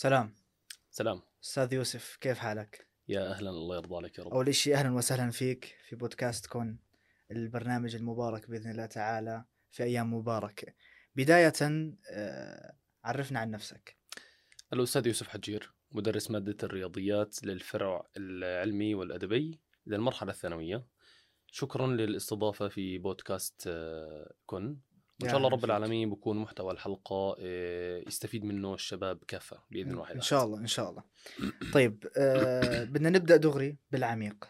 سلام سلام أستاذ يوسف كيف حالك؟ يا أهلا الله يرضى عليك يا رب أول شيء أهلا وسهلا فيك في بودكاست كون البرنامج المبارك بإذن الله تعالى في أيام مباركه. بداية آه، عرفنا عن نفسك. الأستاذ يوسف حجير مدرس مادة الرياضيات للفرع العلمي والأدبي للمرحلة الثانوية. شكرا للاستضافة في بودكاست آه، كن وان شاء الله رب العالمين بكون محتوى الحلقة آه، يستفيد منه الشباب كافه بإذن الله إن شاء الله إن شاء الله. طيب آه بدنا نبدأ دغري بالعميق.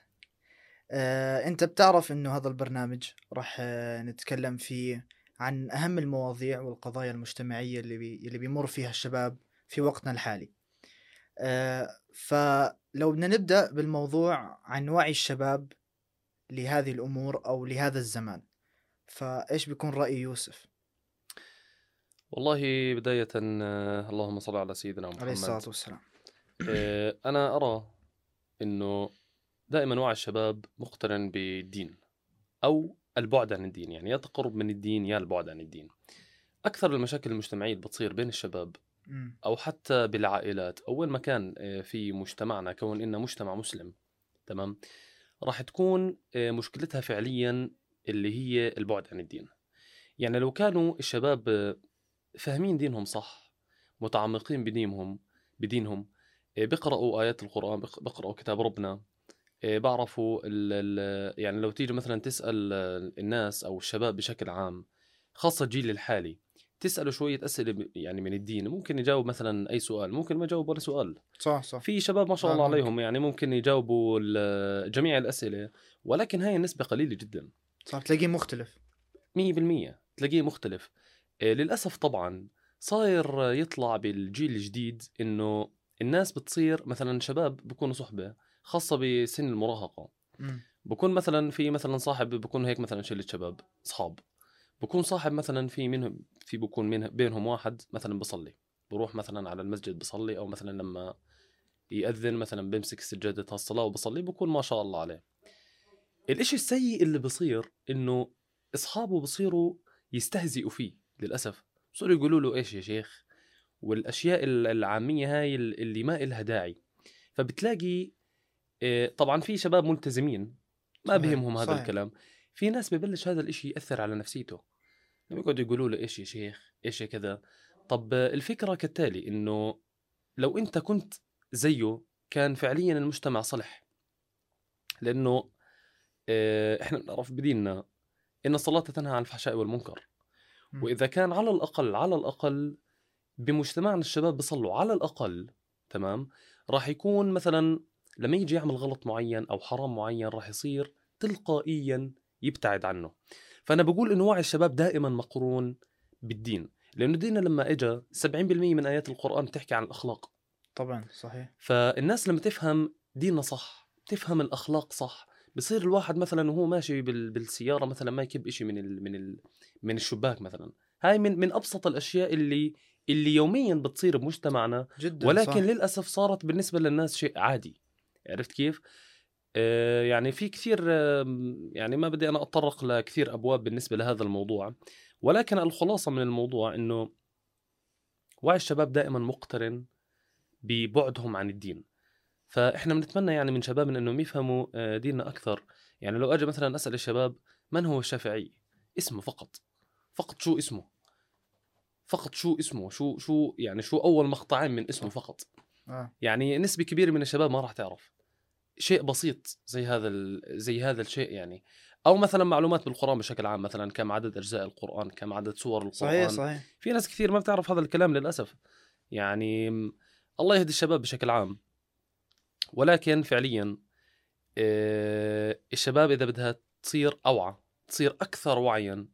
آه أنت بتعرف إنه هذا البرنامج راح آه نتكلم فيه عن أهم المواضيع والقضايا المجتمعية اللي بي اللي بيمر فيها الشباب في وقتنا الحالي. آه فلو بدنا نبدأ بالموضوع عن وعي الشباب لهذه الأمور أو لهذا الزمان. فإيش بيكون رأي يوسف؟ والله بداية آه، اللهم صل على سيدنا محمد. عليه الصلاة والسلام. آه، أنا أرى أنه دائما وعي الشباب مقترن بالدين أو البعد عن الدين يعني يا تقرب من الدين يا البعد عن الدين. أكثر المشاكل المجتمعية اللي بتصير بين الشباب أو حتى بالعائلات أو وين ما كان آه، في مجتمعنا كون إنه مجتمع مسلم تمام؟ راح تكون مشكلتها فعليا اللي هي البعد عن الدين. يعني لو كانوا الشباب فاهمين دينهم صح متعمقين بدينهم بدينهم آه، بيقرأوا آيات القرآن بيقرأوا كتاب ربنا آه، بعرفوا ال ال يعني لو تيجي مثلا تسأل الناس أو الشباب بشكل عام خاصة الجيل الحالي تسأله شوية أسئلة يعني من الدين ممكن يجاوب مثلا أي سؤال ممكن ما يجاوب ولا سؤال. صح صح. في شباب ما شاء الله عليهم يعني ممكن يجاوبوا جميع الأسئلة ولكن هاي النسبة قليلة جدا. صح. تلاقيه مختلف. 100% تلاقيه مختلف. آه، للأسف طبعا صاير يطلع بالجيل الجديد إنه الناس بتصير مثلا شباب بكونوا صحبة خاصة بسن المراهقة. بكون مثلا في مثلا صاحب بكون هيك مثلا شلة شباب اصحاب بكون صاحب مثلا في منهم في بكون من بينهم واحد مثلا بصلي. بروح مثلا على المسجد بصلي أو مثلا لما يأذن مثلا بمسك سجادة الصلاة وبصلي بكون ما شاء الله عليه. الإشي السيء اللي بصير إنه أصحابه بصيروا يستهزئوا فيه للأسف. صاروا يقولوا له إيش يا شيخ؟ والأشياء العامية هاي اللي ما إلها داعي. فبتلاقي آه، طبعا في شباب ملتزمين ما بهمهم هذا صحيح. الكلام. في ناس ببلش هذا الإشي يأثر على نفسيته. بيقعدوا يقولوا له إيش يا شيخ؟ إيش يا كذا؟ طب الفكرة كالتالي إنه لو أنت كنت زيه كان فعليا المجتمع صلح. لأنه آه، إحنا بنعرف بديننا إن الصلاة تنهى عن الفحشاء والمنكر. وإذا كان على الأقل على الأقل بمجتمعنا الشباب بيصلوا على الأقل تمام راح يكون مثلا لما يجي يعمل غلط معين أو حرام معين راح يصير تلقائيا يبتعد عنه. فأنا بقول إنه وعي الشباب دائما مقرون بالدين. لأنه ديننا لما اجى 70% من آيات القرآن بتحكي عن الأخلاق. طبعا صحيح. فالناس لما تفهم ديننا صح تفهم الأخلاق صح بصير الواحد مثلا وهو ماشي بالسيارة مثلا ما يكب شيء من ال من ال من الشباك مثلا هاي من من أبسط الأشياء اللي اللي يوميا بتصير بمجتمعنا جدا ولكن صح. للأسف صارت بالنسبة للناس شيء عادي عرفت كيف؟ آه يعني في كثير آه يعني ما بدي أنا اتطرق لكثير أبواب بالنسبة لهذا الموضوع ولكن الخلاصة من الموضوع إنه وعي الشباب دائما مقترن ببعدهم عن الدين فإحنا بنتمنى يعني من شبابنا إنهم يفهموا آه، ديننا أكثر. يعني لو اجى مثلا أسأل الشباب من هو الشافعي؟ اسمه فقط. فقط شو اسمه؟ فقط شو اسمه؟ شو شو يعني شو أول مقطعين من اسمه فقط؟ آه. يعني نسبة كبيرة من الشباب ما راح تعرف. شيء بسيط زي هذا زي هذا الشيء يعني. أو مثلا معلومات بالقرآن بشكل عام مثلا كم عدد أجزاء القرآن كم عدد سور القرآن. صحيح صحيح. في ناس كثير ما بتعرف هذا الكلام للأسف. يعني الله يهدي الشباب بشكل عام. ولكن فعليا آه، الشباب إذا بدها تصير أوعى تصير أكثر وعيا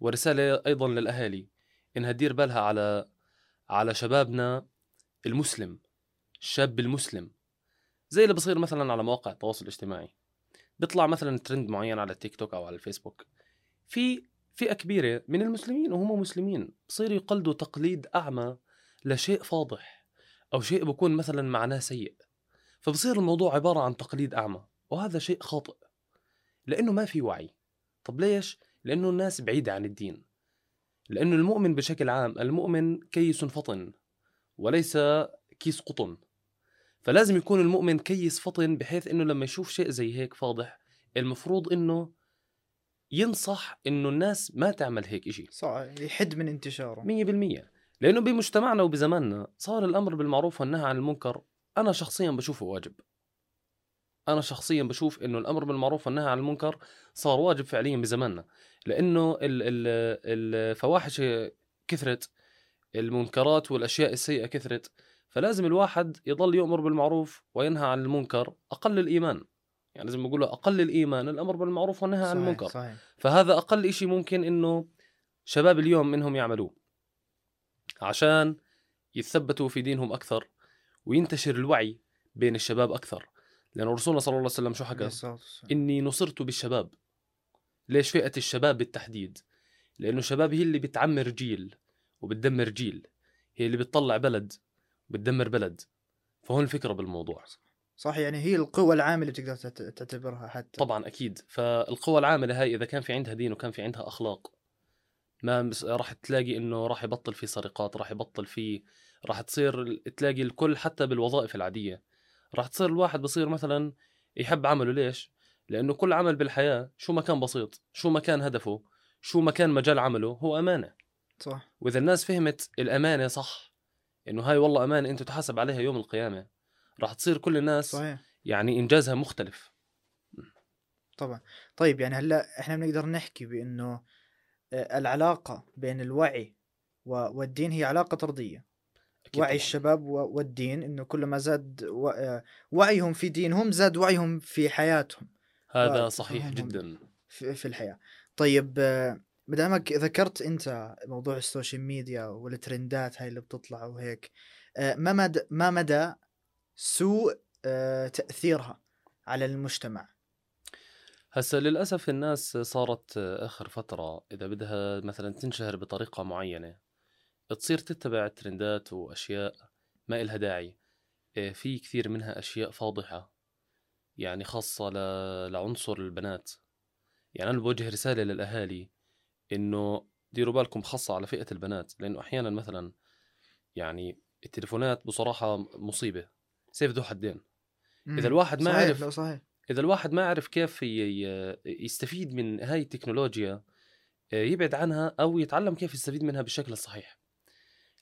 ورسالة أيضا للأهالي إنها تدير بالها على على شبابنا المسلم الشاب المسلم. زي اللي بصير مثلا على مواقع التواصل الاجتماعي. بيطلع مثلا ترند معين على التيك توك أو على الفيسبوك. في فئة كبيرة من المسلمين وهم مسلمين بصيروا يقلدوا تقليد أعمى لشيء فاضح أو شيء بكون مثلا معناه سيء. فبصير الموضوع عبارة عن تقليد أعمى وهذا شيء خاطئ لأنه ما في وعي. طب ليش؟ لأنه الناس بعيدة عن الدين. لأنه المؤمن بشكل عام المؤمن كيس فطن وليس كيس قطن. فلازم يكون المؤمن كيس فطن بحيث إنه لما يشوف شيء زي هيك فاضح المفروض إنه ينصح إنه الناس ما تعمل هيك إشي. صح يحد من انتشاره. 100% لأنه بمجتمعنا وبزماننا صار الأمر بالمعروف والنهي عن المنكر أنا شخصيا بشوفه واجب. أنا شخصيا بشوف إنه الأمر بالمعروف والنهي عن المنكر صار واجب فعليا بزماننا. لأنه ال- ال- الفواحش كثرت المنكرات والأشياء السيئة كثرت. فلازم الواحد يضل يؤمر بالمعروف وينهى عن المنكر أقل الإيمان. يعني زي ما أقل الإيمان الأمر بالمعروف والنهي عن المنكر. صحيح. فهذا أقل شيء ممكن إنه شباب اليوم منهم يعملوه. عشان يتثبتوا في دينهم أكثر وينتشر الوعي بين الشباب أكثر. لأنه رسولنا صلى الله عليه وسلم شو حكى. إني نصرت بالشباب. ليش فئة الشباب بالتحديد؟ لأنه الشباب هي اللي بتعمر جيل وبتدمر جيل. هي اللي بتطلع بلد وبتدمر بلد. فهون الفكرة بالموضوع. صح يعني هي القوة العاملة بتقدر تعت- تعتبرها حتى. طبعا أكيد. فالقوى العامله هاي إذا كان في عندها دين وكان في عندها أخلاق ما راح تلاقي إنه راح يبطل في سرقات راح يبطل في راح تصير تلاقي الكل حتى بالوظائف العادية. راح تصير الواحد بصير مثلا يحب عمله ليش؟ لأنه كل عمل بالحياة شو ما كان بسيط شو ما كان هدفه شو ما كان مجال عمله هو أمانة. صح. وإذا الناس فهمت الأمانة صح إنه هاي والله أمانة أنت تحاسب عليها يوم القيامة راح تصير كل الناس صحيح. يعني إنجازها مختلف. طبعا. طيب يعني هلأ إحنا بنقدر نحكي بإنه آه، العلاقة بين الوعي والدين هي علاقة طردية. أكيد وعي طبعاً. الشباب والدين إنه كل ما زاد وعيهم في دينهم زاد وعيهم في حياتهم. هذا صحيح جدا. في, الحياة. طيب آه، مدامك ذكرت أنت موضوع ال social media وال trendات هاي اللي بتطلع وهيك ما مدى ما مدى سوء تأثيرها على المجتمع؟ هسا للأسف الناس صارت آخر فترة إذا بدها مثلا تنشهر بطريقة معينة تصير تتبع ترندات وأشياء ما إلها داعي. إيه، في كثير منها أشياء فاضحة يعني خاصة ل- لعنصر البنات. يعني أنا بوجه رسالة للأهالي إنه ديروا بالكم خاصة على فئة البنات لأنه أحيانا مثلا يعني التليفونات بصراحة مصيبة. سيف ذو حدين. إذا الواحد ما صحيح عرف صحيح. إذا الواحد ما عرف كيف يستفيد من هاي التكنولوجيا آه، يبعد عنها أو يتعلم كيف يستفيد منها بالشكل الصحيح.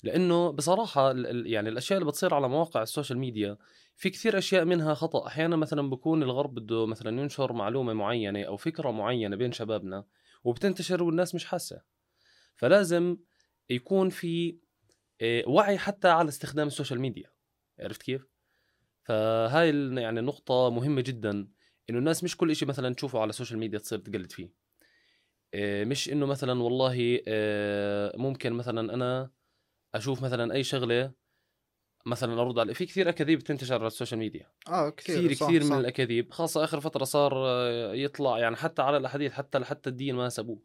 لأنه بصراحة يعني الأشياء اللي بتصير على مواقع ال social media في كثير أشياء منها خطأ. أحيانا مثلا بكون الغرب بده مثلا ينشر معلومة معينة أو فكرة معينة بين شبابنا وبتنتشر والناس مش حاسة. فلازم يكون في آه، وعي حتى على استخدام ال social media. عرفت كيف؟ فهاي يعني نقطة مهمة جدا إنه الناس مش كل شيء مثلا تشوفه على ال social media تصير تقلد فيه. إيه، مش إنه مثلا والله إيه، ممكن مثلا أنا أشوف مثلا أي شغلة مثلا أرد على في كثير أكاذيب تنتشر على ال social media. آه كثير كثير صح كثير صح. من الأكاذيب خاصة آخر فترة صار آه، يطلع يعني حتى على الأحاديث حتى لحتى الدين ما سبوه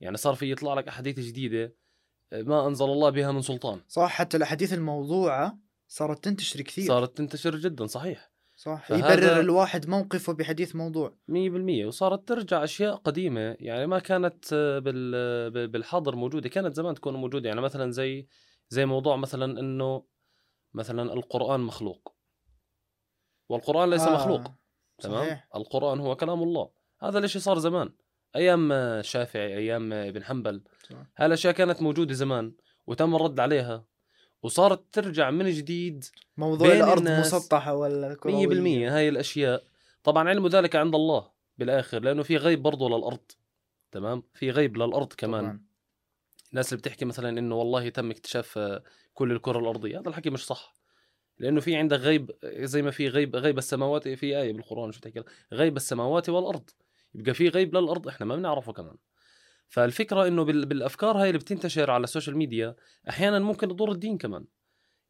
يعني صار في يطلع لك أحاديث جديدة آه، ما أنزل الله بها من سلطان. صح حتى الأحاديث الموضوعة صارت تنتشر كثير. صارت تنتشر جدا صحيح. صح يبرر الواحد موقفه بحديث موضوع. مية بالمية. وصارت ترجع أشياء قديمة يعني ما كانت آه، بالحاضر موجودة. كانت زمان تكون موجودة يعني مثلا زي زي موضوع مثلا إنه مثلا القرآن مخلوق. والقرآن ليس آه، مخلوق تمام؟ صحيح. القرآن هو كلام الله. هذا الإشي صار زمان. أيام آه، الشافعي أيام آه، ابن حنبل. الأشياء كانت موجودة زمان وتم الرد عليها. وصارت ترجع من جديد موضوع بين الأرض الناس مسطحة ولا كروية. مية بالمية. هاي الأشياء. طبعا علم ذلك عند الله بالآخر لأنه في غيب برضو للأرض تمام؟ في غيب للأرض كمان. طبعاً. الناس اللي بتحكي مثلا إنه والله تم اكتشاف آه، كل الكرة الأرضية هذا الحكي مش صح. لأنه في عندك غيب زي ما في غيب غيب السماوات في آية بالقرآن شو بتحكي غيب السماوات والأرض. يبقى في غيب للأرض إحنا ما بنعرفه كمان. فالفكرة إنه بال- بالأفكار هاي اللي بتنتشر على ال social media أحيانا ممكن تضر الدين كمان.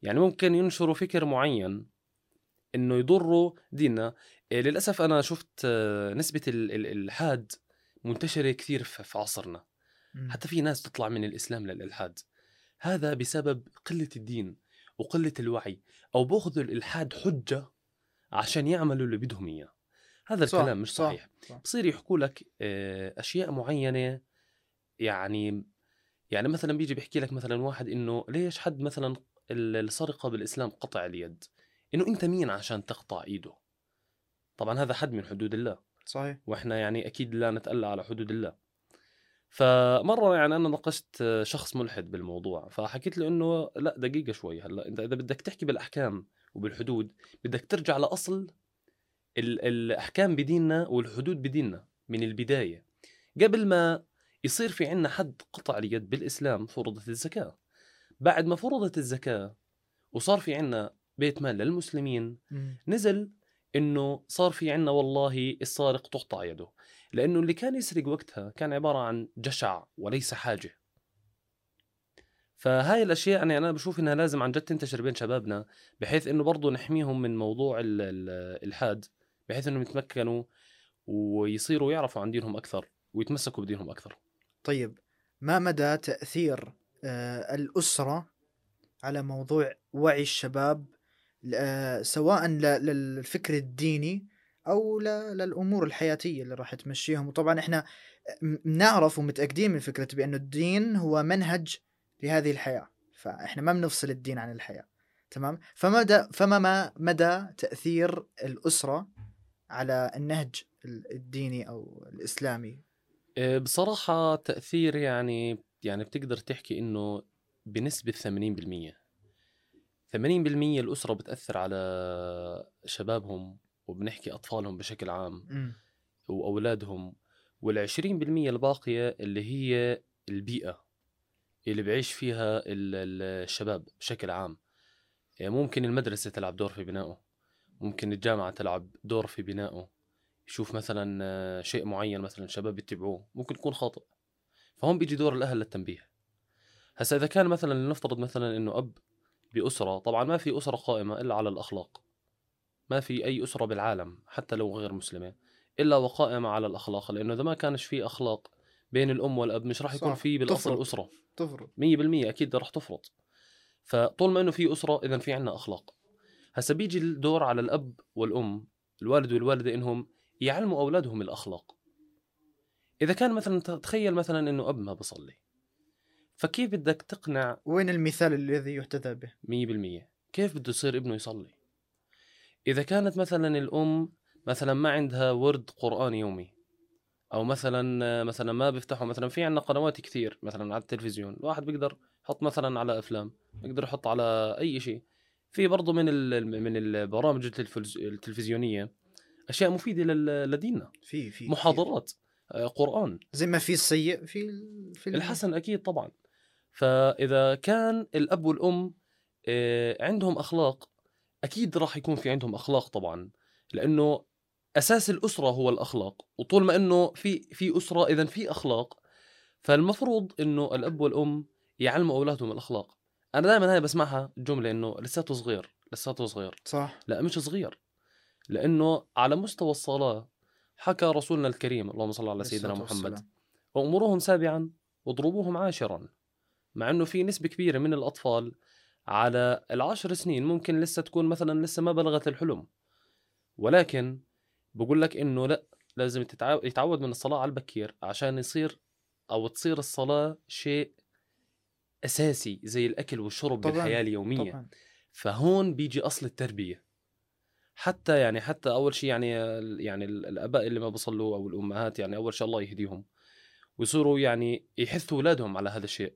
يعني ممكن ينشروا فكر معين إنه يضروا ديننا. للأسف أنا شفت آه، نسبة ال- ال- الالحاد منتشرة كثير في عصرنا. حتى في ناس تطلع من الإسلام للإلحاد. هذا بسبب قلة الدين وقلة الوعي أو باخذوا الإلحاد حجة عشان يعملوا اللي بدهم إياه. هذا صح، الكلام مش صح، صحيح. صح. بصير يحكوا لك آه، أشياء معينة يعني يعني مثلا بيجي بيحكي لك مثلا واحد إنه ليش حد مثلا ال- السرقة بالإسلام قطع اليد؟ إنه أنت مين عشان تقطع إيده؟ طبعا هذا حد من حدود الله. صحيح. وإحنا يعني أكيد لا نتألى على حدود الله. فمرة يعني أنا ناقشت شخص ملحد بالموضوع فحكيت له إنه لأ دقيقة شوي هلأ أنت إذا بدك تحكي بالأحكام وبالحدود بدك ترجع لأصل ال- الأحكام بديننا والحدود بديننا من البداية قبل ما يصير في عنا حد قطع اليد بالإسلام فرضت الزكاة بعد ما فرضت الزكاة وصار في عنا بيت مال للمسلمين. نزل إنه صار في عنا والله السارق تقطع يده. لأنه اللي كان يسرق وقتها كان عبارة عن جشع وليس حاجة. فهاي الأشياء يعني أنا بشوف إنها لازم عن جد تنتشر بين شبابنا بحيث إنه برضه نحميهم من موضوع ال- ال- الالحاد بحيث إنهم يتمكنوا ويصيروا يعرفوا عن دينهم أكثر ويتمسكوا بدينهم أكثر. طيب ما مدى تأثير آه، الأسرة على موضوع وعي الشباب سواء للفكر الديني أو ل- للأمور الحياتية اللي راح تمشيهم. وطبعا إحنا م- نعرف ومتأكدين من فكرة بأنه الدين هو منهج لهذه الحياة. فإحنا ما بنفصل الدين عن الحياة. تمام؟ فمدى فما ما مدى تأثير الأسرة على النهج ال- الديني أو الإسلامي؟ إيه، بصراحة تأثير يعني يعني بتقدر تحكي إنه بنسبة 80% 80% الأسرة بتأثر على شبابهم وبنحكي أطفالهم بشكل عام مم. وأولادهم والعشرين بالمية الباقية اللي هي البيئة اللي بعيش فيها ال- ال- الشباب بشكل عام. يعني ممكن المدرسة تلعب دور في بنائه ممكن الجامعة تلعب دور في بنائه. يشوف مثلا شيء معين مثلا الشباب يتبعوه ممكن يكون خاطئ. فهون بيجي دور الأهل للتنبيه. هسا إذا كان مثلا لنفترض مثلا إنه أب بأسرة طبعا ما في أسرة قائمة إلا على الأخلاق. ما في أي أسرة بالعالم حتى لو غير مسلمة إلا وقائمة على الأخلاق لأنه إذا ما كانش في أخلاق بين الأم والأب مش راح يكون. في بالأصل تفرض. أسرة. تفرض. 100% أكيد راح تفرط فطول ما إنه في أسرة إذا في عنا أخلاق. هسا بيجي الدور على الأب والأم الوالد والوالدة إنهم يعلموا أولادهم الأخلاق. إذا كان مثلا تخيل مثلا إنه أب ما بصلي. فكيف بدك تقنع وين المثال الذي يحتذى به؟ 100% كيف بده يصير ابنه يصلي؟ إذا كانت مثلا الأم مثلا ما عندها ورد قرآن يومي أو مثلا مثلا ما بيفتحوا مثلا في عندنا قنوات كثير مثلا على التلفزيون الواحد بيقدر يحط مثلا على أفلام يقدر يحط على أي شيء. في برضه من ال من البرامج التلفز- التلفزيونية أشياء مفيدة لل- لديننا. في في محاضرات آه، قرآن. زي ما في السيء في في ال- الحسن أكيد طبعا. فإذا كان الأب والأم آه، عندهم أخلاق أكيد راح يكون في عندهم أخلاق طبعا لأنه أساس الأسرة هو الأخلاق وطول ما إنه في في أسرة اذا في أخلاق فالمفروض إنه الأب والأم يعلموا أولادهم الأخلاق. أنا دائما هاي بسمعها جملة إنه لساته صغير لساته صغير. صح. لا مش صغير لأنه على مستوى الصلاة حكى رسولنا الكريم اللهم صل على سيدنا محمد والسلام. وأمروهم سابعا واضربوهم عاشرا. مع إنه في نسبة كبيرة من الأطفال على العشر سنين ممكن لسه تكون مثلا لسه ما بلغت الحلم. ولكن بقول لك إنه لأ لازم يتعود من الصلاة على البكير عشان يصير أو تصير الصلاة شيء أساسي زي الأكل والشرب طبعاً، بالحياة اليومية. طبعا. فهون بيجي أصل التربية. حتى يعني حتى أول شيء يعني يعني الأباء اللي ما بصلوا أو الأمهات يعني أول شيء الله يهديهم ويصيروا يعني يحثوا أولادهم على هذا الشيء.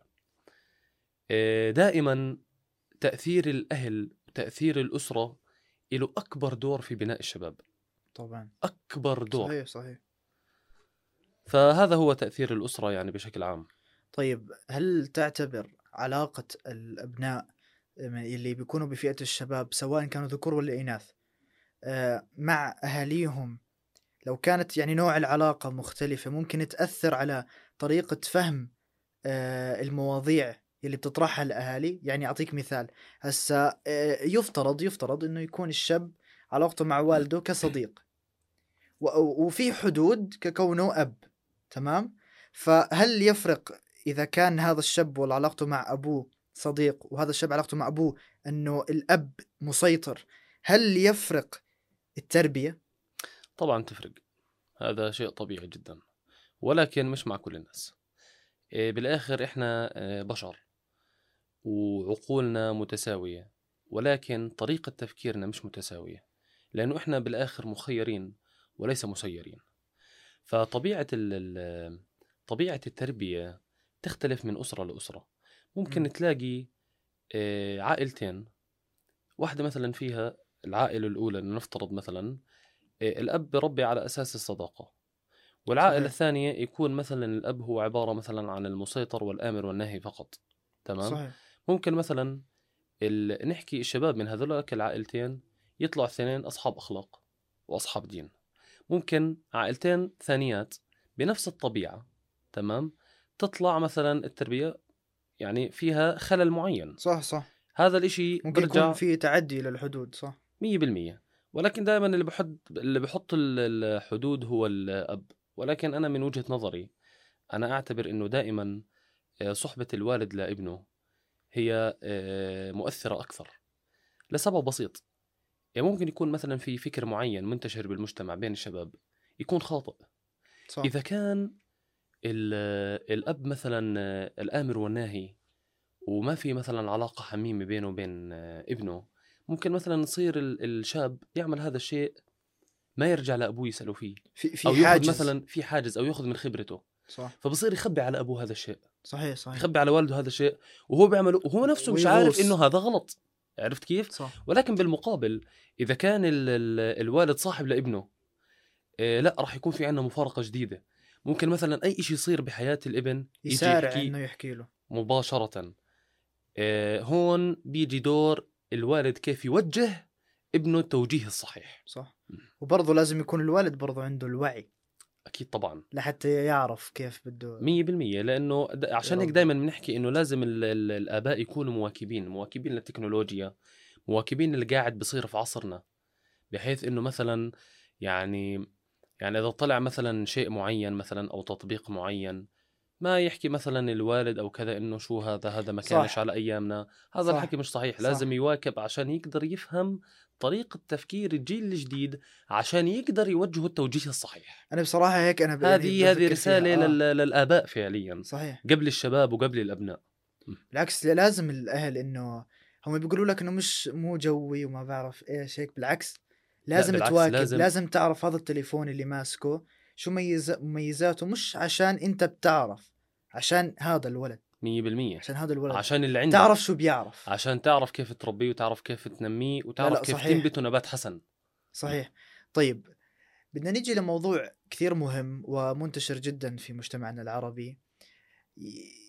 دائما تأثير الأهل تاثير الأسرة له أكبر دور في بناء الشباب. طبعا. أكبر دور. صحيح صحيح. فهذا هو تأثير الأسرة يعني بشكل عام. طيب هل تعتبر علاقة الأبناء اللي بيكونوا بفئة الشباب سواء كانوا ذكور ولا إناث آه، مع أهاليهم؟ لو كانت يعني نوع العلاقة مختلفة ممكن تأثر على طريقة فهم آه، المواضيع اللي بتطرحها الأهالي يعني أعطيك مثال. هسا آه، يفترض يفترض إنه يكون الشاب علاقته مع والده كصديق. وفي حدود ككونه أب. تمام؟ فهل يفرق إذا كان هذا الشاب وعلاقته مع أبوه صديق وهذا الشاب علاقته مع أبوه أنه الأب مسيطر هل يفرق التربية؟ طبعا تفرق. هذا شيء طبيعي جدا. ولكن مش مع كل الناس. إيه، بالآخر إحنا آه، بشر. وعقولنا متساوية ولكن طريقة تفكيرنا مش متساوية لأنه إحنا بالآخر مخيرين وليس مسيرين فطبيعة ال- طبيعة التربية تختلف من أسرة لأسرة ممكن مم. تلاقي آه، عائلتين واحدة مثلا فيها العائلة الأولى نفترض مثلا آه، الأب بربي على أساس الصداقة والعائلة صحيح. الثانية يكون مثلا الأب هو عبارة مثلا عن المسيطر والآمر والناهي فقط تمام صحيح ممكن مثلا ال... نحكي الشباب من هذولك العائلتين يطلعوا اثنين أصحاب أخلاق وأصحاب دين. ممكن عائلتين ثانيات بنفس الطبيعة تمام؟ تطلع مثلا التربية يعني فيها خلل معين. صح صح. هذا الإشي ممكن برجع يكون في تعدي للحدود صح. 100% ولكن دائما اللي بحط اللي بحط ال- الحدود هو الأب. ولكن أنا من وجهة نظري أنا أعتبر إنه دائما آه، صحبة الوالد لابنه هي آه، مؤثرة أكثر لسبب بسيط. يعني ممكن يكون مثلا في فكر معين منتشر بالمجتمع بين الشباب يكون خاطئ. صح. إذا كان ال- الأب مثلا آه، الآمر والناهي وما في مثلا علاقة حميمة بينه وبين آه، ابنه ممكن مثلا يصير ال- الشاب يعمل هذا الشيء ما يرجع لأبوه يسأله فيه. في في يأخذ حاجز. مثلا في حاجز أو يأخذ من خبرته. صح. فبصير يخبي على أبوه هذا الشيء. صحيح صحيح. يخبي على والده هذا الشيء وهو بيعمله وهو نفسه مش عارف. إنه هذا غلط. عرفت كيف؟ صح. ولكن بالمقابل إذا كان ال ال الوالد صاحب لابنه إيه لا راح يكون في عندنا مفارقة جديدة. ممكن مثلا أي شيء يصير بحياة الابن يجي يسارع يحكي إنه يحكي له. مباشرة. إيه هون بيجي دور الوالد كيف يوجه ابنه التوجيه الصحيح. صح. وبرضه لازم يكون الوالد برضه عنده الوعي. أكيد طبعا. لحتى يعرف كيف بده. 100% لأنه عشان هيك. دائما بنحكي إنه لازم ال ال الآباء يكونوا مواكبين مواكبين للتكنولوجيا مواكبين اللي قاعد بصير في عصرنا. بحيث إنه مثلا يعني يعني إذا طلع مثلا شيء معين مثلا أو تطبيق معين ما يحكي مثلا الوالد أو كذا إنه شو هذا هذا ما كانش صح. على أيامنا هذا صح. الحكي مش صحيح صح. لازم يواكب عشان يقدر يفهم طريقة تفكير الجيل الجديد عشان يقدر يوجهه التوجيه الصحيح أنا بصراحة هيك أنا ب- يعني هذه هذه رسالة. آه. لل- للآباء فعليا صحيح قبل الشباب وقبل الأبناء بالعكس لازم الأهل إنه هم بيقولوا لك إنه مش مو جوي وما بعرف إيش هيك بالعكس لازم بالعكس، تواكب لازم- لازم... تعرف هذا التليفون اللي ماسكه شو ميز... مميزاته مش عشان أنت بتعرف عشان هذا الولد. 100% عشان هذا الولد. عشان اللي عندك. تعرف شو بيعرف. عشان تعرف كيف تربيه وتعرف كيف تنميه وتعرف لا، كيف صحيح. تنبته نبات حسن. صحيح. طيب بدنا نيجي لموضوع كثير مهم ومنتشر جدا في مجتمعنا العربي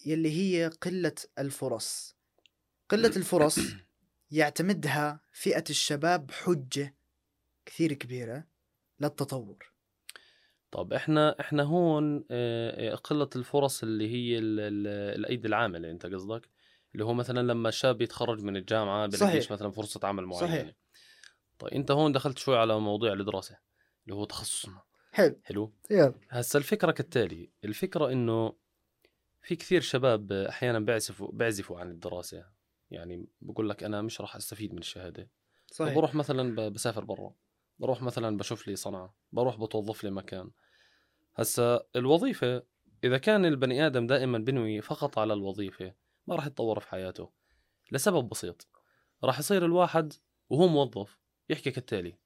يلي هي قلة الفرص. قلة الفرص يعتمدها فئة الشباب حجة كثير كبيرة للتطور. طب إحنا إحنا هون قلة الفرص اللي هي ال- ال- الأيدي العامله أنت قصدك اللي هو مثلا لما شاب يتخرج من الجامعة بلاقيش. مثلا فرصة عمل معينة. صحيح. طيب أنت هون دخلت شوي على موضوع الدراسة اللي هو تخصصنا. حلو. حلو؟ يلا. هسا الفكرة كالتالي الفكرة إنه في كثير شباب أحيانا بيعزفوا بيعزفوا عن الدراسة. يعني بقول لك أنا مش راح أستفيد من الشهادة. صحيح. بروح مثلا بسافر برا. بروح مثلا بشوف لي صنعة بروح بتوظف لي مكان. هسا الوظيفة إذا كان البني آدم دائما بنوي فقط على الوظيفة ما راح يتطور في حياته لسبب بسيط. راح يصير الواحد وهو موظف يحكي كالتالي.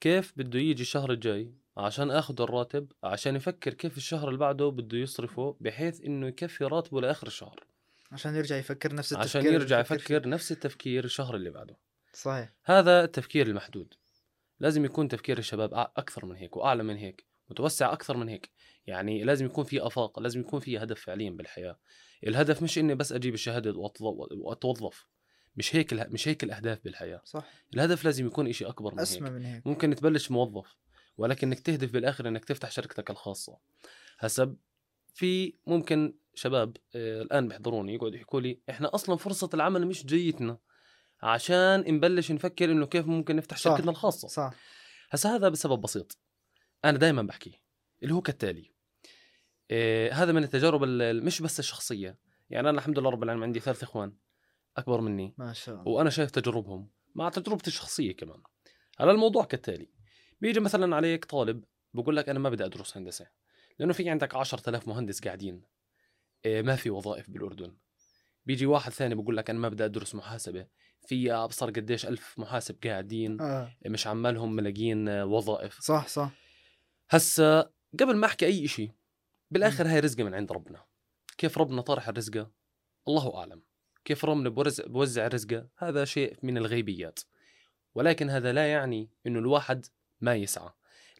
كيف بده يجي الشهر الجاي عشان آخذ الراتب عشان يفكر كيف الشهر اللي بعده بده يصرفه بحيث إنه يكفي راتبه لآخر الشهر. عشان يرجع يفكر نفس التفكير عشان يرجع يفكر فيه. نفس التفكير الشهر اللي بعده. صحيح. هذا التفكير المحدود. لازم يكون تفكير الشباب أكثر من هيك وأعلى من هيك متوسع أكثر من هيك. يعني لازم يكون في آفاق لازم يكون في هدف فعليا بالحياة. الهدف مش إني بس أجيب الشهادة وأتض- وأتوظف. مش هيك اله- مش هيك الأهداف بالحياة. صح. الهدف لازم يكون إشي أكبر من أسمى هيك. من هيك. ممكن تبلش موظف ولكن إنك تهدف بالآخر إنك تفتح شركتك الخاصة. هسا في ممكن شباب آه، الآن بيحضروني يقعدوا يحكوا لي إحنا أصلا فرصة العمل مش جيتنا. عشان نبلش نفكر إنه كيف ممكن نفتح صح. شركتنا الخاصة. صح. هسا هذا بسبب بسيط. أنا دائما بحكي اللي هو كالتالي آه، هذا من التجارب ال- مش بس الشخصية. يعني أنا الحمد لله رب العالمين عندي ثلاث إخوان أكبر مني. ما شاء الله. وأنا شايف تجربهم مع تجربتي الشخصية كمان. على الموضوع كالتالي بيجي مثلا عليك طالب بقول لك أنا ما بدي أدرس هندسة لأنه في عندك 10000 مهندس قاعدين إيه، ما في وظائف بالأردن. بيجي واحد ثاني بقول لك أنا ما بدي أدرس محاسبة في أبصر قديش ألف محاسب قاعدين آه. مش عمالهم ملاقيين وظائف. صح صح. هسا قبل ما أحكي أي شيء بالآخر هاي رزقة من عند ربنا. كيف ربنا طرح الرزقة؟ الله أعلم. كيف ربنا بوزع رزقه هذا شيء من الغيبيات. ولكن هذا لا يعني إنه الواحد ما يسعى.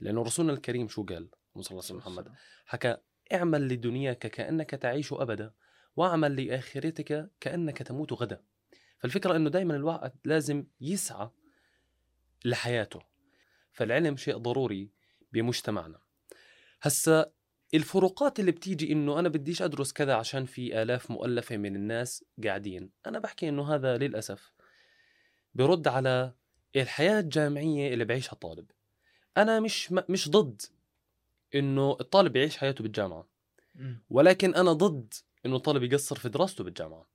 لأنه رسولنا الكريم شو قال؟ صلى الله عليه وسلم محمد حكى اعمل لدنياك كأنك تعيش أبدا. واعمل لآخرتك كأنك تموت غدا. فالفكرة إنه دائما الواحد لازم يسعى لحياته. فالعلم شيء ضروري بمجتمعنا. هسا الفروقات اللي بتيجي إنه أنا بديش أدرس كذا عشان في آلاف مؤلفة من الناس قاعدين. أنا بحكي إنه هذا للأسف برد على الحياة الجامعية اللي بعيشها الطالب. أنا مش مش ضد إنه الطالب يعيش حياته بالجامعة. ولكن أنا ضد إنه الطالب يقصر في دراسته بالجامعة.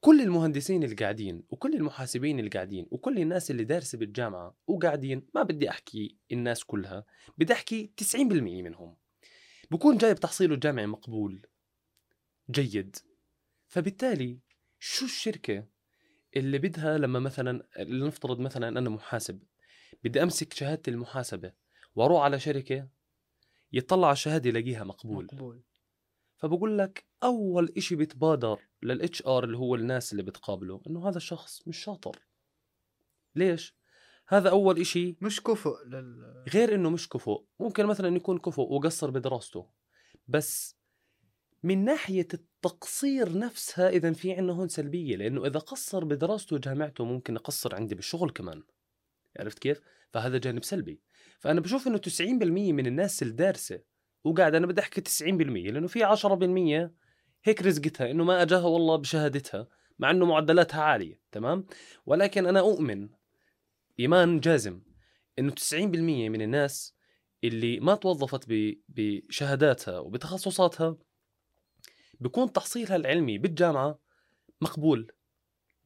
كل المهندسين اللي قاعدين وكل المحاسبين اللي قاعدين وكل الناس اللي دارسة بالجامعة وقاعدين ما بدي أحكي الناس كلها بدي أحكي 90% منهم. بكون جايب تحصيله الجامعي مقبول. جيد. فبالتالي شو الشركة اللي بدها لما مثلا لنفترض مثلا أنا محاسب بدي أمسك شهادة المحاسبة وأروح على شركة يطلع على الشهادة يلاقيها مقبول. مقبول. فبقول لك أول إشي بتبادر للاتش ار اللي هو الناس اللي بتقابله إنه هذا الشخص مش شاطر. ليش؟ هذا أول إشي مش كفؤ لل غير إنه مش كفؤ. ممكن مثلا يكون كفؤ وقصر بدراسته بس من ناحية التقصير نفسها إذا في عندنا هون سلبية لأنه إذا قصر بدراسته وجامعته ممكن يقصر عندي بالشغل كمان. عرفت كيف؟ فهذا جانب سلبي. فأنا بشوف إنه 90% من الناس الدارسة وقاعد أنا بدي أحكي 90% لأنه في 10% هيك رزقتها إنه ما أجاها والله بشهادتها مع إنه معدلاتها عالية تمام؟ ولكن أنا أؤمن إيمان جازم إنه 90% من الناس اللي ما توظفت بشهاداتها وبتخصصاتها بيكون تحصيلها العلمي بالجامعة مقبول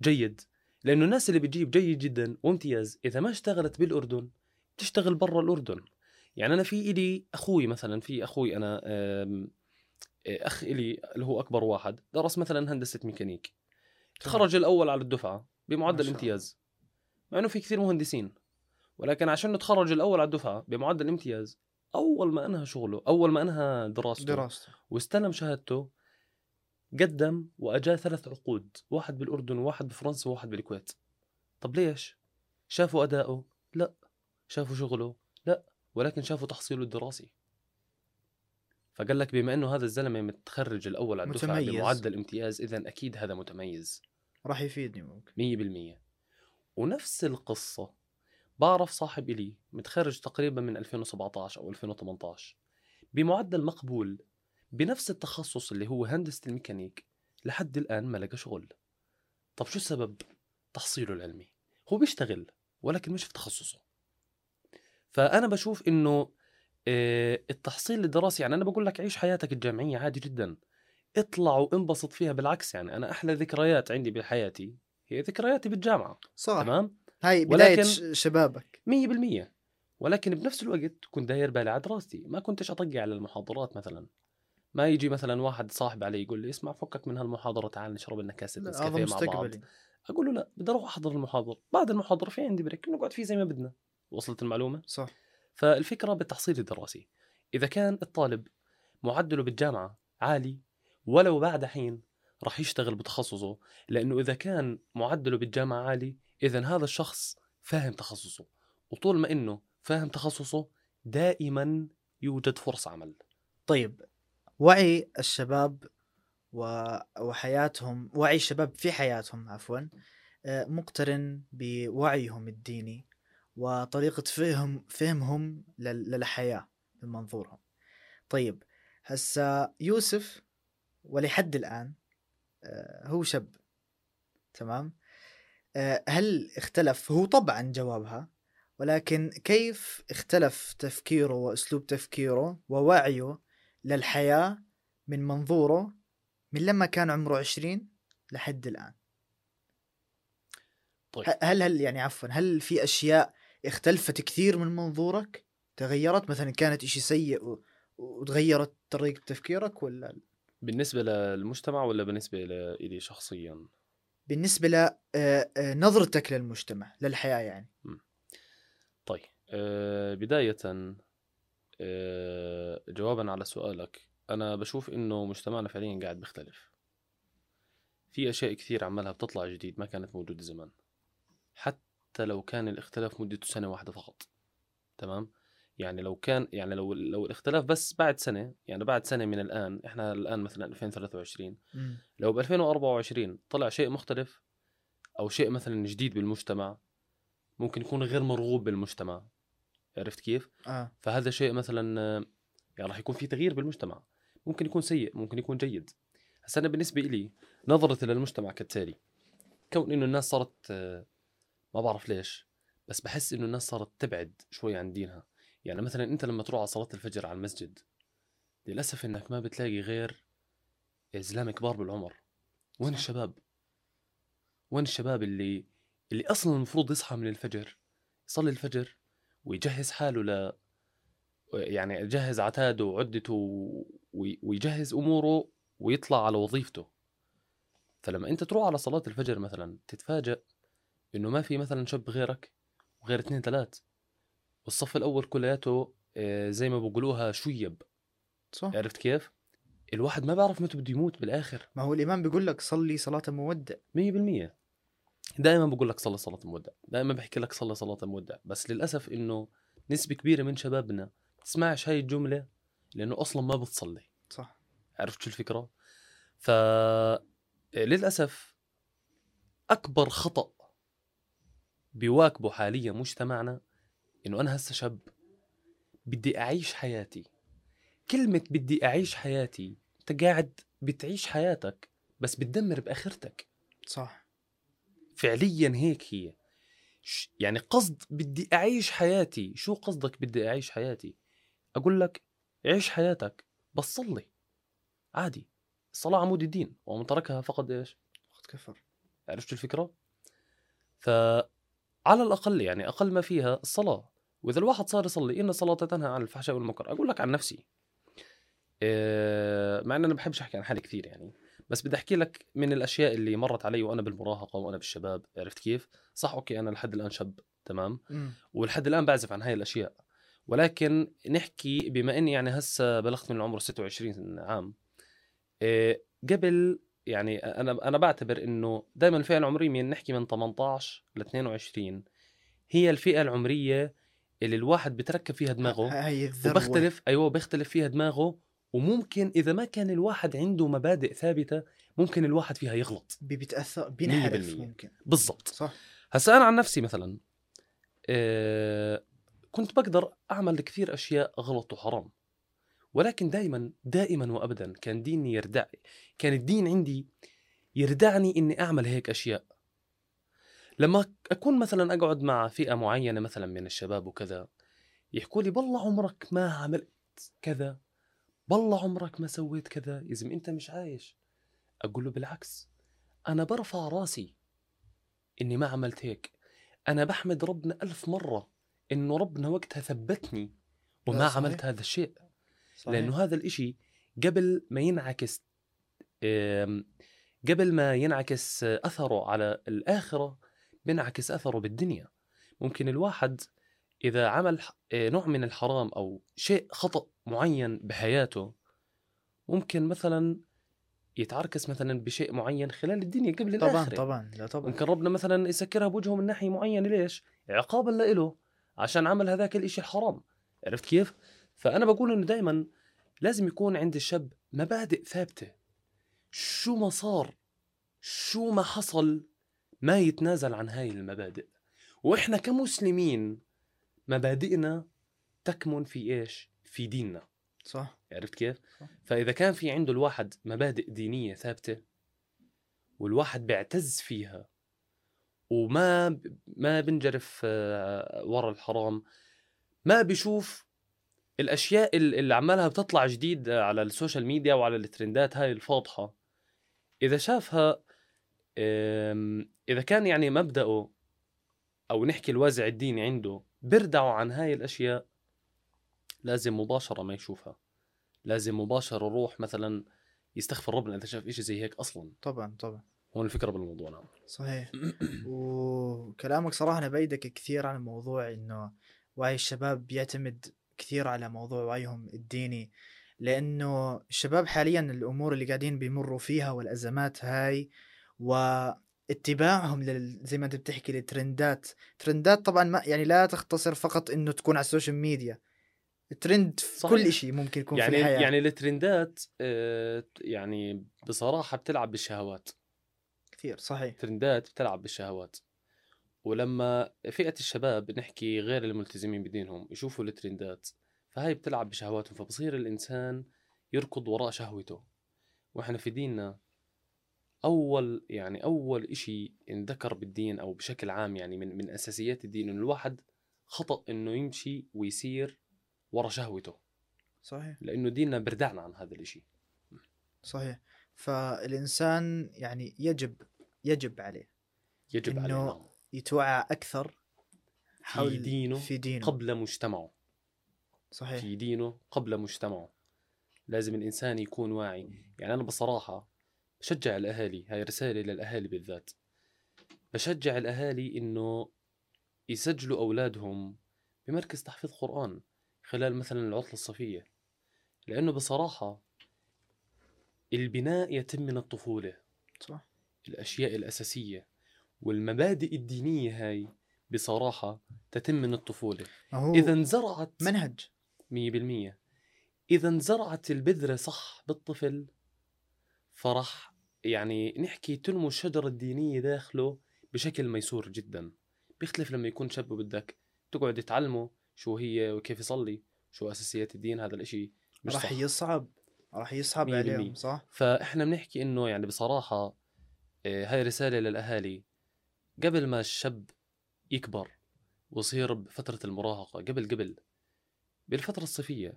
جيد لأنه الناس اللي بتجيب جيد جدا وامتياز إذا ما اشتغلت بالأردن تشتغل برا الأردن يعني أنا في إلي أخوي مثلا في أخوي أنا آم، آه، أخ إلي اللي هو أكبر واحد درس مثلا هندسة ميكانيك. تخرج الأول على الدفعة ما بمعدل. امتياز. مع إنه في كثير مهندسين. ولكن عشان نتخرج الأول على الدفعة بمعدل امتياز أول ما أنهى شغله أول ما أنهى دراسته دراسته. واستلم شهادته قدم واجاه ثلاث عقود واحد بالأردن وواحد بفرنسا وواحد بالكويت. طب ليش؟ شافوا أداؤه؟ لا. شافوا شغله؟ ولكن شافوا تحصيله الدراسي. فقال لك بما إنه هذا الزلمة متخرج الأول على الدفعة. بمعدل امتياز اذا أكيد هذا متميز. راح يفيدني ممكن. 100% ونفس القصة بعرف صاحب إلي متخرج تقريبا من 2017 أو 2018 بمعدل مقبول بنفس التخصص اللي هو هندسة الميكانيك لحد الآن ما لقى شغل. طب شو السبب؟ تحصيله العلمي. هو بيشتغل ولكن مش في تخصصه. فأنا بشوف إنه آه، التحصيل الدراسي يعني أنا بقول لك عيش حياتك الجامعية عادي جدا. اطلع وانبسط فيها بالعكس يعني أنا أحلى ذكريات عندي بحياتي هي ذكرياتي بالجامعة صح. تمام؟ هاي بداية شبابك. 100% ولكن بنفس الوقت كنت داير بالي على دراستي ما كنتش أطقع على المحاضرات مثلا. ما يجي مثلا واحد صاحب علي يقول لي اسمع فكك من هالمحاضرة تعال نشرب لنا كاسه نسكافيه مع بعض. أقول له لا بدي أروح أحضر المحاضرة. بعد المحاضرة في عندي بريك نقعد فيه زي ما بدنا. وصلت المعلومة؟ صح. فالفكرة بالتحصيل الدراسي. إذا كان الطالب معدله بالجامعة عالي ولو بعد حين راح يشتغل بتخصصه لأنه إذا كان معدله بالجامعة عالي إذا هذا الشخص فاهم تخصصه وطول ما إنه فاهم تخصصه دائما يوجد فرص عمل. طيب وعي الشباب وحياتهم وعي الشباب في حياتهم عفوا آه، مقترن بوعيهم الديني. وطريقة فهم فهمهم لل- للحياة من منظورهم طيب هسا يوسف ولحد الآن آه، هو شاب تمام؟ آه، هل اختلف؟ هو طبعا جوابها ولكن كيف اختلف تفكيره وأسلوب تفكيره ووعيه للحياة من منظوره من لما كان عمره 20 لحد الآن؟ طيب. هل هل يعني عفوا هل في أشياء اختلفت كثير من منظورك؟ تغيرت؟ مثلا كانت إشي سيء و- وتغيرت طريقة تفكيرك ولا بالنسبة للمجتمع ولا بالنسبة لإلي شخصيا؟ بالنسبة لنظرتك للمجتمع للحياة يعني. طيب آه، بداية آه، جوابا على سؤالك. أنا بشوف إنه مجتمعنا فعليا قاعد بيختلف. في أشياء كثير عمالها بتطلع جديد ما كانت موجودة زمان. حتى لو كان الاختلاف مدته سنة واحدة فقط. تمام؟ يعني لو كان يعني لو لو الاختلاف بس بعد سنة يعني بعد سنة من الآن إحنا الآن مثلا 2023 مم. لو ب 2024 طلع شيء مختلف أو شيء مثلا جديد بالمجتمع ممكن يكون غير مرغوب بالمجتمع. عرفت كيف؟ آه. فهذا شيء مثلا آه، يعني راح يكون في تغيير بالمجتمع. ممكن يكون سيء ممكن يكون جيد. هسا أنا بالنسبة لي نظرتي للمجتمع كالتالي. كون إنه الناس صارت آه، ما بعرف ليش بس بحس إنه الناس صارت تبعد شوي عن دينها. يعني مثلا أنت لما تروح على صلاة الفجر على المسجد للأسف إنك ما بتلاقي غير زلام كبار بالعمر. وين. الشباب؟ وين الشباب اللي اللي أصلا المفروض يصحى من الفجر؟ يصلي الفجر ويجهز حاله ل يعني يجهز عتاده وعدته وي- ويجهز أموره ويطلع على وظيفته. فلما أنت تروح على صلاة الفجر مثلا تتفاجأ إنه ما في مثلا شاب غيرك وغير اثنين ثلاث والصف الأول كلياته آه، زي ما بقولوها شيب صح. عرفت كيف؟ الواحد ما بيعرف متى بده يموت بالآخر. ما هو الإمام بيقول لك صلي صلاة مودع. 100% دائما بقول لك صلي صلاة المودع دائما بحكي لك صلي صلاة المودع بس للأسف إنه نسبة كبيرة من شبابنا تسمعش هاي الجملة لأنه أصلا ما بتصلي. صح. عرفت شو الفكرة؟ ف للأسف أكبر خطأ بيواكبه حاليا مجتمعنا إنه أنا هسه شاب بدي أعيش حياتي. كلمة بدي أعيش حياتي أنت قاعد بتعيش حياتك بس بتدمر بآخرتك. صح. فعليا هيك هي. يعني قصد بدي أعيش حياتي. شو قصدك بدي أعيش حياتي؟ أقول لك عيش حياتك بس صلي. عادي. الصلاة عمود الدين ومن تركها فقد إيش؟ وقت كفر. عرفت الفكرة؟ فعلى الأقل يعني أقل ما فيها الصلاة. وإذا الواحد صار يصلي إن الصلاة تنهى عن الفحشاء والمنكر. أقول لك عن نفسي. إيه، مع إن أنا بحبش أحكي عن حالي كثير يعني. بس بدي أحكي لك من الأشياء اللي مرت علي وأنا بالمراهقة وأنا بالشباب. عرفت كيف؟ صح أوكي أنا لحد الآن شاب تمام؟ مم. ولحد الآن بعزف عن هاي الأشياء. ولكن نحكي بما إني يعني هسه بلغت من العمر 26 عام. إيه، قبل يعني أنا أنا بعتبر إنه دائما الفئة العمرية من نحكي من 18 ل 22 هي الفئة العمرية اللي الواحد بتركب فيها دماغه هاي الذروة. وبختلف أيوه بيختلف فيها دماغه وممكن إذا ما كان الواحد عنده مبادئ ثابتة ممكن الواحد فيها يغلط. بي- بيتاثر بينحرف 100%. ممكن. بالضبط. صح. هسا أنا عن نفسي مثلا آه كنت بقدر أعمل كثير أشياء غلط وحرام. ولكن دائما دائما وابدا كان ديني يردع كان الدين عندي يردعني إني أعمل هيك أشياء. لما أكون مثلا أقعد مع فئة معينة مثلا من الشباب وكذا يحكوا لي بالله عمرك ما عملت كذا بالله عمرك ما سويت كذا يا زلمة أنت مش عايش. أقول له بالعكس أنا برفع راسي إني ما عملت هيك. أنا بحمد ربنا ألف مرة إنه ربنا وقتها ثبتني وما لا، صحيح. عملت هذا الشيء. صحيح. لأنه هذا الإشي قبل ما ينعكس قبل ما ينعكس أثره على الآخرة بينعكس أثره بالدنيا ممكن الواحد إذا عمل آه، نوع من الحرام أو شيء خطأ معين بحياته ممكن مثلا يتعركس مثلا بشيء معين خلال الدنيا قبل طبعا الآخرة طبعا لا طبعا ممكن ربنا مثلا يسكرها بوجهه من ناحية معينة ليش؟ عقابا لإله عشان عمل هذاك الإشي الحرام عرفت كيف؟ فأنا بقول إنه دائما لازم يكون عند الشاب مبادئ ثابتة شو ما صار شو ما حصل ما يتنازل عن هاي المبادئ وإحنا كمسلمين مبادئنا تكمن في إيش؟ في ديننا صح عرفت كيف؟ صح. فإذا كان في عنده الواحد مبادئ دينية ثابتة والواحد بيعتز فيها وما ما بنجرف آه، ورا الحرام ما بيشوف الأشياء ال- اللي عمالها بتطلع جديد على ال social media وعلى الترندات هاي الفاضحة. إذا شافها إذا كان يعني مبدأه أو نحكي الوازع الديني عنده بردعوا عن هاي الأشياء لازم مباشرة ما يشوفها. لازم مباشره يروح مثلا يستغفر ربنا إذا شاف شيء زي هيك أصلا. طبعا طبعا. هون الفكرة بالموضوع نعم. صحيح. وكلامك صراحة أنا بأيدك كثير عن موضوع إنه وعي الشباب بيعتمد كثير على موضوع وعيهم الديني لأنه الشباب حاليا الأمور اللي قاعدين بيمروا فيها والأزمات هاي واتباعهم لل... زي ما أنت بتحكي للترندات ترندات طبعا ما يعني لا تختصر فقط إنه تكون على ال social media. trend في صحيح. كل شيء ممكن يكون يعني في الحياة. يعني الترندات آه، يعني بصراحة بتلعب بالشهوات. كثير صحيح. ترندات بتلعب بالشهوات. ولما فئة الشباب نحكي غير الملتزمين بدينهم يشوفوا الترندات فهاي بتلعب بشهواتهم فبصير الإنسان يركض وراء شهوته. وإحنا في ديننا أول يعني أول إشي انذكر بالدين أو بشكل عام يعني من من أساسيات الدين إنه الواحد خطأ إنه يمشي ويسير ورا شهوته. صحيح. لأنه ديننا بردعنا عن هذا الإشي. صحيح. فالإنسان يعني يجب يجب عليه يجب إنه علينا يتوعى أكثر في دينه في دينه. قبل مجتمعه. صحيح. في دينه قبل مجتمعه. لازم الإنسان يكون واعي. يعني أنا بصراحة بشجع الأهالي هاي رسالة للأهالي بالذات. بشجع الأهالي إنه يسجلوا أولادهم بمركز تحفيظ قرآن خلال مثلا العطلة الصيفية. لأنه بصراحة البناء يتم من الطفولة. صح. الأشياء الأساسية. والمبادئ الدينية هاي بصراحة تتم من هو إذا انزرعت منهج. مية بالمية. إذا انزرعت البذرة صح بالطفل فرح يعني نحكي تنمو الشجرة الدينية داخله بشكل ميسور جدا. بيختلف لما يكون شاب وبدك تقعد تعلمه شو هي وكيف يصلي شو أساسيات الدين هذا الإشي مش راح يصعب راح يصعب عليهم. صح؟ فإحنا بنحكي إنه يعني بصراحة آه، هاي رسالة للأهالي. قبل ما الشاب يكبر ويصير بفترة المراهقة قبل قبل بالفترة الصيفية.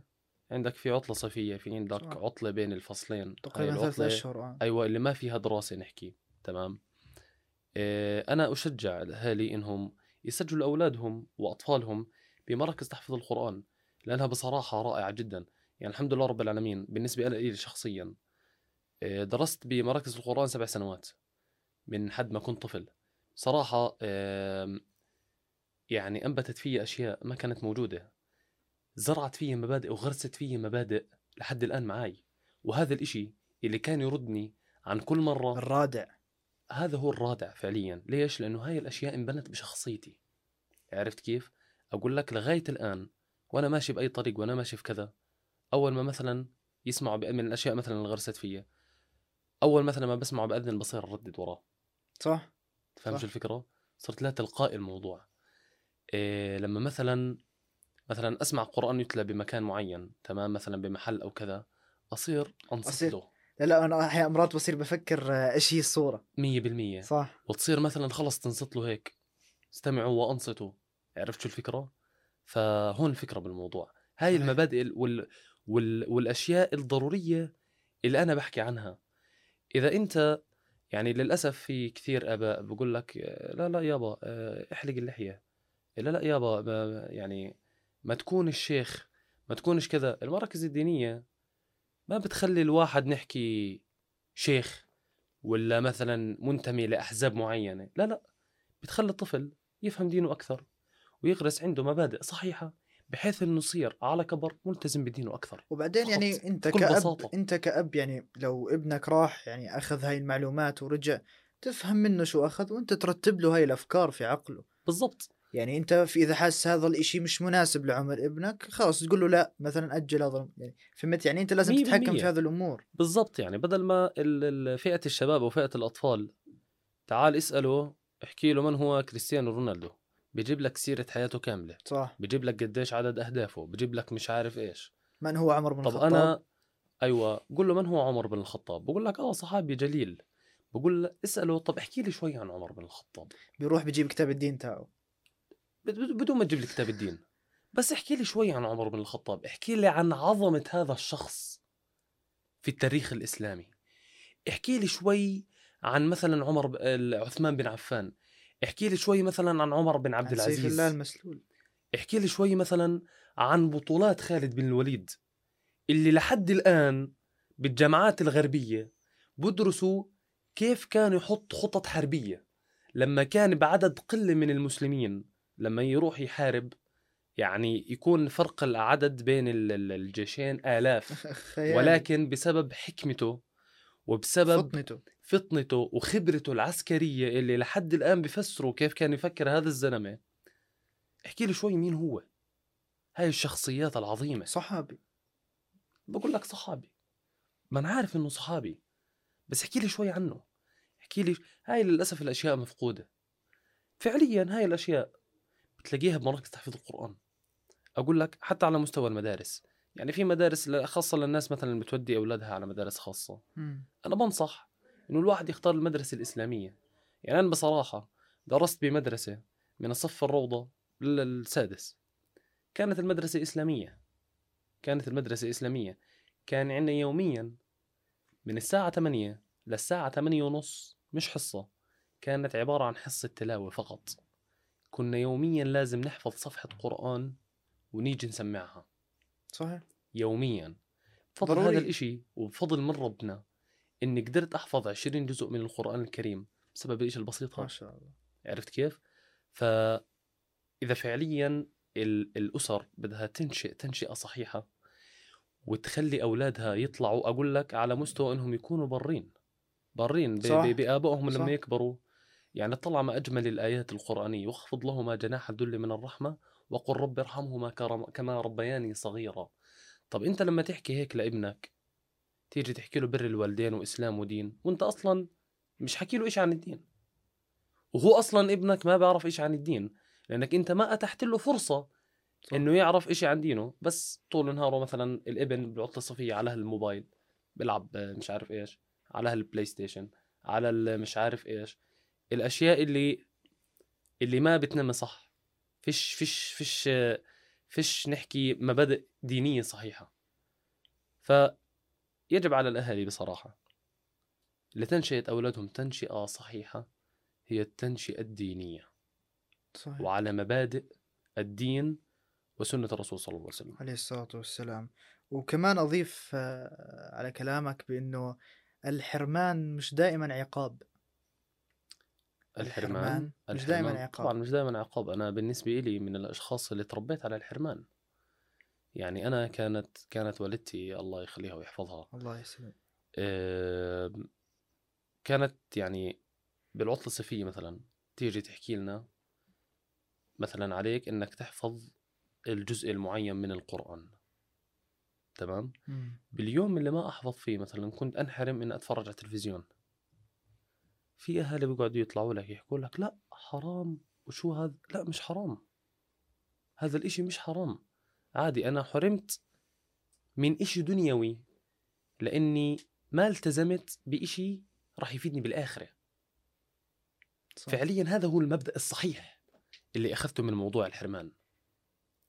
عندك في عطلة صيفية في عندك صح. عطلة بين الفصلين. تقريبا ثلاث أشهر آه. أيوه اللي ما فيها دراسة نحكي. تمام؟ إيه أنا أشجع الأهالي إنهم يسجلوا اولادهم وأطفالهم بمراكز تحفيظ القرآن لأنها بصراحة رائعة جدا. يعني الحمد لله رب العالمين بالنسبة لي شخصيا إيه درست بمراكز القرآن سبع سنوات من حد ما كنت طفل. صراحة إيه يعني أنبتت في أشياء ما كانت موجودة. زرعت فيها مبادئ وغرست فيها مبادئ لحد الآن معي وهذا الإشي اللي كان يردني عن كل مرة الرادع. هذا هو الرادع فعليا. ليش؟ لأنه هاي الأشياء انبنت بشخصيتي. عرفت كيف؟ أقول لك لغاية الآن وأنا ماشي بأي طريق وأنا ماشي في كذا أول ما مثلا يسمعوا من الأشياء مثلا اللي غرست فيا أول مثلا ما بسمعه بأذن بصير أردد وراه. صح. فاهم صح. شو الفكرة؟ صرت لا تلقائي الموضوع. إيه لما مثلا مثلا أسمع قرآن يتلى بمكان معين تمام مثلا بمحل أو كذا أصير أنصت أصير- له. لا لا أنا أحيانا مرات بصير بفكر آه، إيش هي الصورة. 100% صح. وتصير مثلا خلص تنصت له هيك استمعوا وأنصتوا. عرفت شو الفكرة؟ فهون الفكرة بالموضوع. هاي صحيح. المبادئ ال- وال... وال... والأشياء الضرورية اللي أنا بحكي عنها. إذا أنت يعني للأسف في كثير آباء بقول لك آه، لا لا يابا آه، احلق اللحية. لا لا يابا يعني ما تكون الشيخ ما تكونش كذا. المراكز الدينية ما بتخلي الواحد نحكي شيخ ولا مثلا منتمي لأحزاب معينة. لا لا بتخلي الطفل يفهم دينه أكثر ويغرس عنده مبادئ صحيحة. بحيث إنه يصير على كبر ملتزم بدينه أكثر وبعدين فقط. يعني انت كأب بساطة. أنت كأب يعني لو ابنك راح يعني أخذ هاي المعلومات ورجع تفهم منه شو أخذ وأنت ترتب له هاي الأفكار في عقله بالضبط يعني أنت في إذا حاسس هذا الإشي مش مناسب لعمر ابنك خلاص تقول له لا مثلا أجل هذا يعني فهمت يعني أنت لازم تتحكم. في هذه الأمور بالضبط يعني بدل ما فئة الشباب وفئه الأطفال تعال اسأله احكي له من هو كريستيانو رونالدو بيجيب لك سيرة حياته كاملة. صح. بيجيب لك قديش عدد أهدافه. بيجيب لك مش عارف إيش. من هو عمر بن طب الخطاب؟ أنا أيوه. قول له من هو عمر بن الخطاب؟ بقول لك آه صحابي جليل. بقول له اسأله طب احكي لي شوي عن عمر بن الخطاب. بيروح بيجيب كتاب الدين تاعه. بد- بد- بدون ما تجيب لي كتاب الدين. بس احكي لي شوي عن عمر بن الخطاب. احكي لي عن عظمة هذا الشخص في التاريخ الإسلامي. احكي لي شوي عن مثلا عمر عثمان بن عفان. احكي لي شوي مثلا عن عمر بن عبد عن سيف العزيز. الله المسلول. احكي لي شوي مثلا عن بطولات خالد بن الوليد اللي لحد الآن بالجامعات الغربية بدرسوا كيف كان يحط خطط حربية. لما كان بعدد قلة من المسلمين لما يروح يحارب يعني يكون فرق العدد بين ال- ال- الجيشين آلاف. ولكن بسبب حكمته وبسبب فطنته. فطنته وخبرته العسكرية اللي لحد الآن بفسروا كيف كان يفكر هذا الزلمة. احكي لي شوي مين هو. هاي الشخصيات العظيمة. صحابي. بقول لك صحابي. ما أنا عارف إنه صحابي. بس احكي لي شوي عنه. احكي لي هاي للأسف الأشياء مفقودة. فعليا هاي الأشياء بتلاقيها بمراكز تحفيظ القرآن. أقول لك حتى على مستوى المدارس. يعني في مدارس خاصة للناس مثلا بتودي أولادها على مدارس خاصة. مم. أنا بنصح إنه الواحد يختار المدرسة الإسلامية. يعني أنا بصراحة درست بمدرسة من الصف الروضة للسادس كانت المدرسة إسلامية. كانت المدرسة إسلامية. كان عندنا يوميا من الساعة 8 للساعة 8 ونص مش حصة كانت عبارة عن حصة تلاوة فقط. كنا يوميا لازم نحفظ صفحة قرآن ونيجي نسمعها. صحيح. يوميا. بفضل ضروري. هذا الإشي وبفضل من ربنا. إني قدرت أحفظ 20 جزء من القرآن الكريم بسبب الإشي البسيط ما شاء الله عرفت كيف؟ فإذا فعليا ال- الأسر بدها تنشئ تنشئة صحيحة وتخلي أولادها يطلعوا أقول لك على مستوى إنهم يكونوا برين برين ب- صح. ب- بآبائهم صح. لما يكبروا يعني طلع ما أجمل الآيات القرآنية واخفض لهما جناح الذل من الرحمة وقل رب ارحمهما كما ربياني صغيرا طب أنت لما تحكي هيك لابنك تيجي تحكي له بر الوالدين وإسلام ودين وأنت أصلا مش حكي له إيش عن الدين. وهو أصلا ابنك ما بيعرف إيش عن الدين لأنك أنت ما أتحت له فرصة صح. إنه يعرف إشي عن دينه. بس طول نهاره مثلا الابن بالعطله الصيفيه على هالموبايل بيلعب مش عارف إيش على هالبلاي ستيشن على مش عارف إيش. الأشياء اللي اللي ما بتنمي صح. فيش فيش فيش فيش نحكي مبادئ دينية صحيحة. فيجب على الأهالي بصراحة. لتنشئه أولادهم تنشئة صحيحة هي التنشئة الدينية. صحيح. وعلى مبادئ الدين وسنة الرسول صلى الله عليه وسلم. عليه الصلاة والسلام. وكمان أضيف آه، على كلامك بأنه الحرمان مش دائما عقاب. الحرمان مش دائما الحرمان عقاب. طبعا مش دائما عقاب. أنا بالنسبة لي من الأشخاص اللي تربيت على الحرمان. يعني أنا كانت كانت والدتي الله يخليها ويحفظها. الله يسلمك. كانت يعني بالعطله الصيفية مثلا تيجي تحكي لنا مثلا عليك إنك تحفظ الجزء المعين من القرآن. تمام؟ مم. باليوم اللي ما أحفظ فيه مثلا كنت أنحرم إني أتفرج على التلفزيون. في أهالي بيقعدوا يطلعوا لك يحكوا لك لا حرام. وشو هذا؟ لا مش حرام. هذا الإشي مش حرام. عادي أنا حرمت من إشي دنيوي لأني ما التزمت بإشي راح يفيدني بالآخرة. صح. فعليا هذا هو المبدأ الصحيح اللي أخذته من موضوع الحرمان.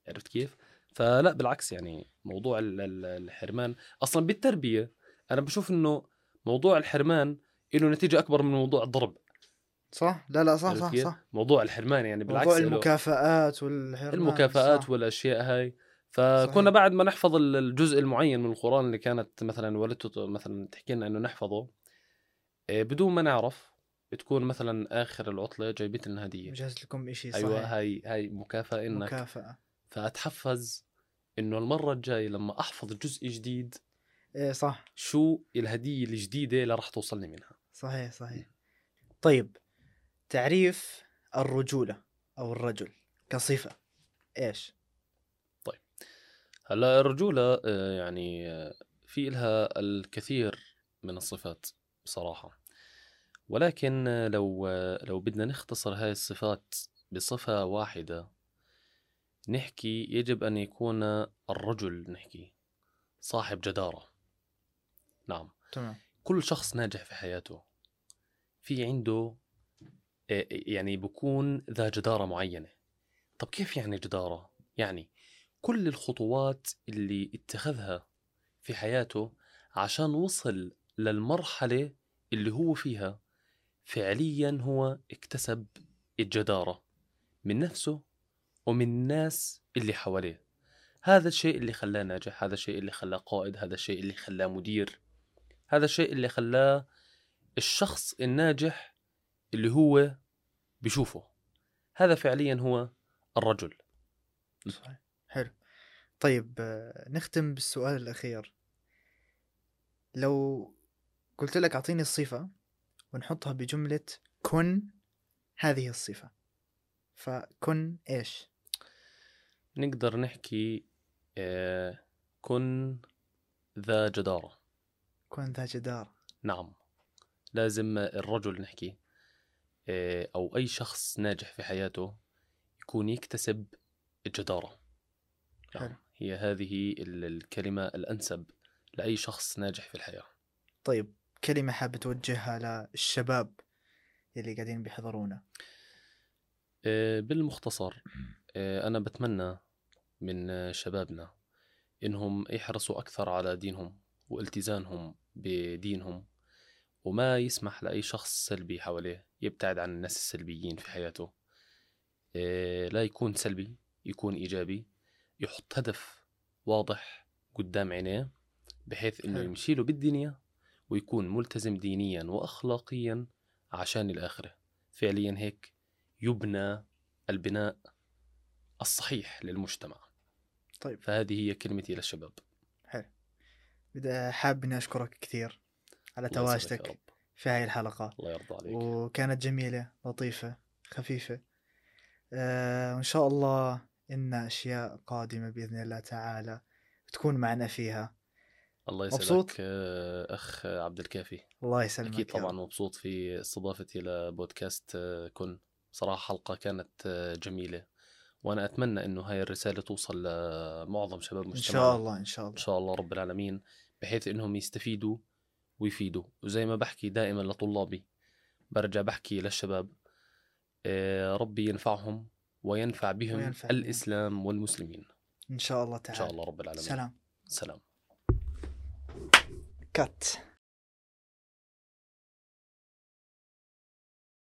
عرفت كيف؟ فلا بالعكس يعني موضوع ال- ال- الحرمان. أصلا بالتربية أنا بشوف إنه موضوع الحرمان له نتيجة أكبر من موضوع الضرب. صح؟ لا لا صح صح؟ صح. موضوع الحرمان يعني بالعكس موضوع المكافآت والحرمان المكافآت صح. والأشياء هاي. فكنا صحيح. بعد ما نحفظ ال- الجزء المعين من القرآن اللي كانت مثلا والدته مثلا تحكي لنا إنه نحفظه إيه، بدون ما نعرف بتكون مثلا آخر العطلة جايبت لنا هديه مجهز لكم إشي أيوه صحيح. هاي هاي مكافأة إنك مكافأة. فاتحفز إنه المرة الجاية لما أحفظ جزء جديد إيه صح. شو الهدية الجديدة اللي راح توصلني منها. صحيح صحيح. طيب تعريف الرجولة أو الرجل كصفة إيش؟ هلا الرجولة آه، يعني آه، في لها الكثير من الصفات بصراحة. ولكن آه، لو لو بدنا نختصر هاي الصفات بصفة واحدة نحكي يجب أن يكون الرجل نحكي صاحب جدارة. نعم. تمام. كل شخص ناجح في حياته. في عنده يعني بكون ذا جدارة معينة. طب كيف يعني جدارة؟ يعني كل الخطوات اللي اتخذها في حياته عشان وصل للمرحلة اللي هو فيها فعليا هو اكتسب الجدارة من نفسه ومن الناس اللي حواليه. هذا الشيء اللي خلاه ناجح هذا الشيء اللي خلاه قائد هذا الشيء اللي خلاه مدير هذا الشيء اللي خلاه الشخص الناجح اللي هو بيشوفه. هذا فعليا هو الرجل. صحيح. طيب نختم بالسؤال الأخير. لو قلت لك أعطيني الصفة ونحطها بجملة كن هذه الصفة. فكن إيش؟ نقدر نحكي آه، كن ذا جدارة. كن ذا جدار نعم. لازم الرجل نحكي آه، أو أي شخص ناجح في حياته يكون يكتسب الجدارة نعم. حلو. هي هذه ال- الكلمة الأنسب لأي شخص ناجح في الحياة. طيب كلمة حاب توجهها للشباب اللي قاعدين بيحضرونا. آه، بالمختصر آه، أنا بتمنى من شبابنا إنهم يحرصوا أكثر على دينهم والتزامهم بدينهم وما يسمح لأي شخص سلبي حواليه يبتعد عن الناس السلبيين في حياته. آه، لا يكون سلبي يكون إيجابي. يحط هدف واضح قدام عينيه بحيث حلو. يمشي له بالدنيا ويكون ملتزم دينيا وأخلاقيا عشان الآخرة. فعليا هيك يبنى البناء الصحيح للمجتمع. طيب. فهذه هي كلمتي للشباب. بدأ حاب إني أشكرك كثير على تواجدك. في هاي الحلقة. الله يرضى عليك. وكانت جميلة لطيفة خفيفة. آه وإن شاء الله إن أشياء قادمة بإذن الله تعالى تكون معنا فيها. الله يسعدك مبسوط؟ أخ عبد الكافي. الله يسلمك أكيد يا طبعا. مبسوط في استضافتي لبودكاست كن. صراحة حلقة كانت جميلة وأنا أتمنى إنه هاي الرسالة توصل لمعظم شباب إن مجتمعنا. شاء الله إن شاء الله. شاء الله رب العالمين بحيث إنهم يستفيدوا ويفيدوا. وزي ما بحكي دائما لطلابي برجع بحكي للشباب آه، ربي ينفعهم وينفع بهم وينفع بهم. الإسلام والمسلمين. إن شاء الله تعالى شاء الله رب العالمين. سلام. سلام. كات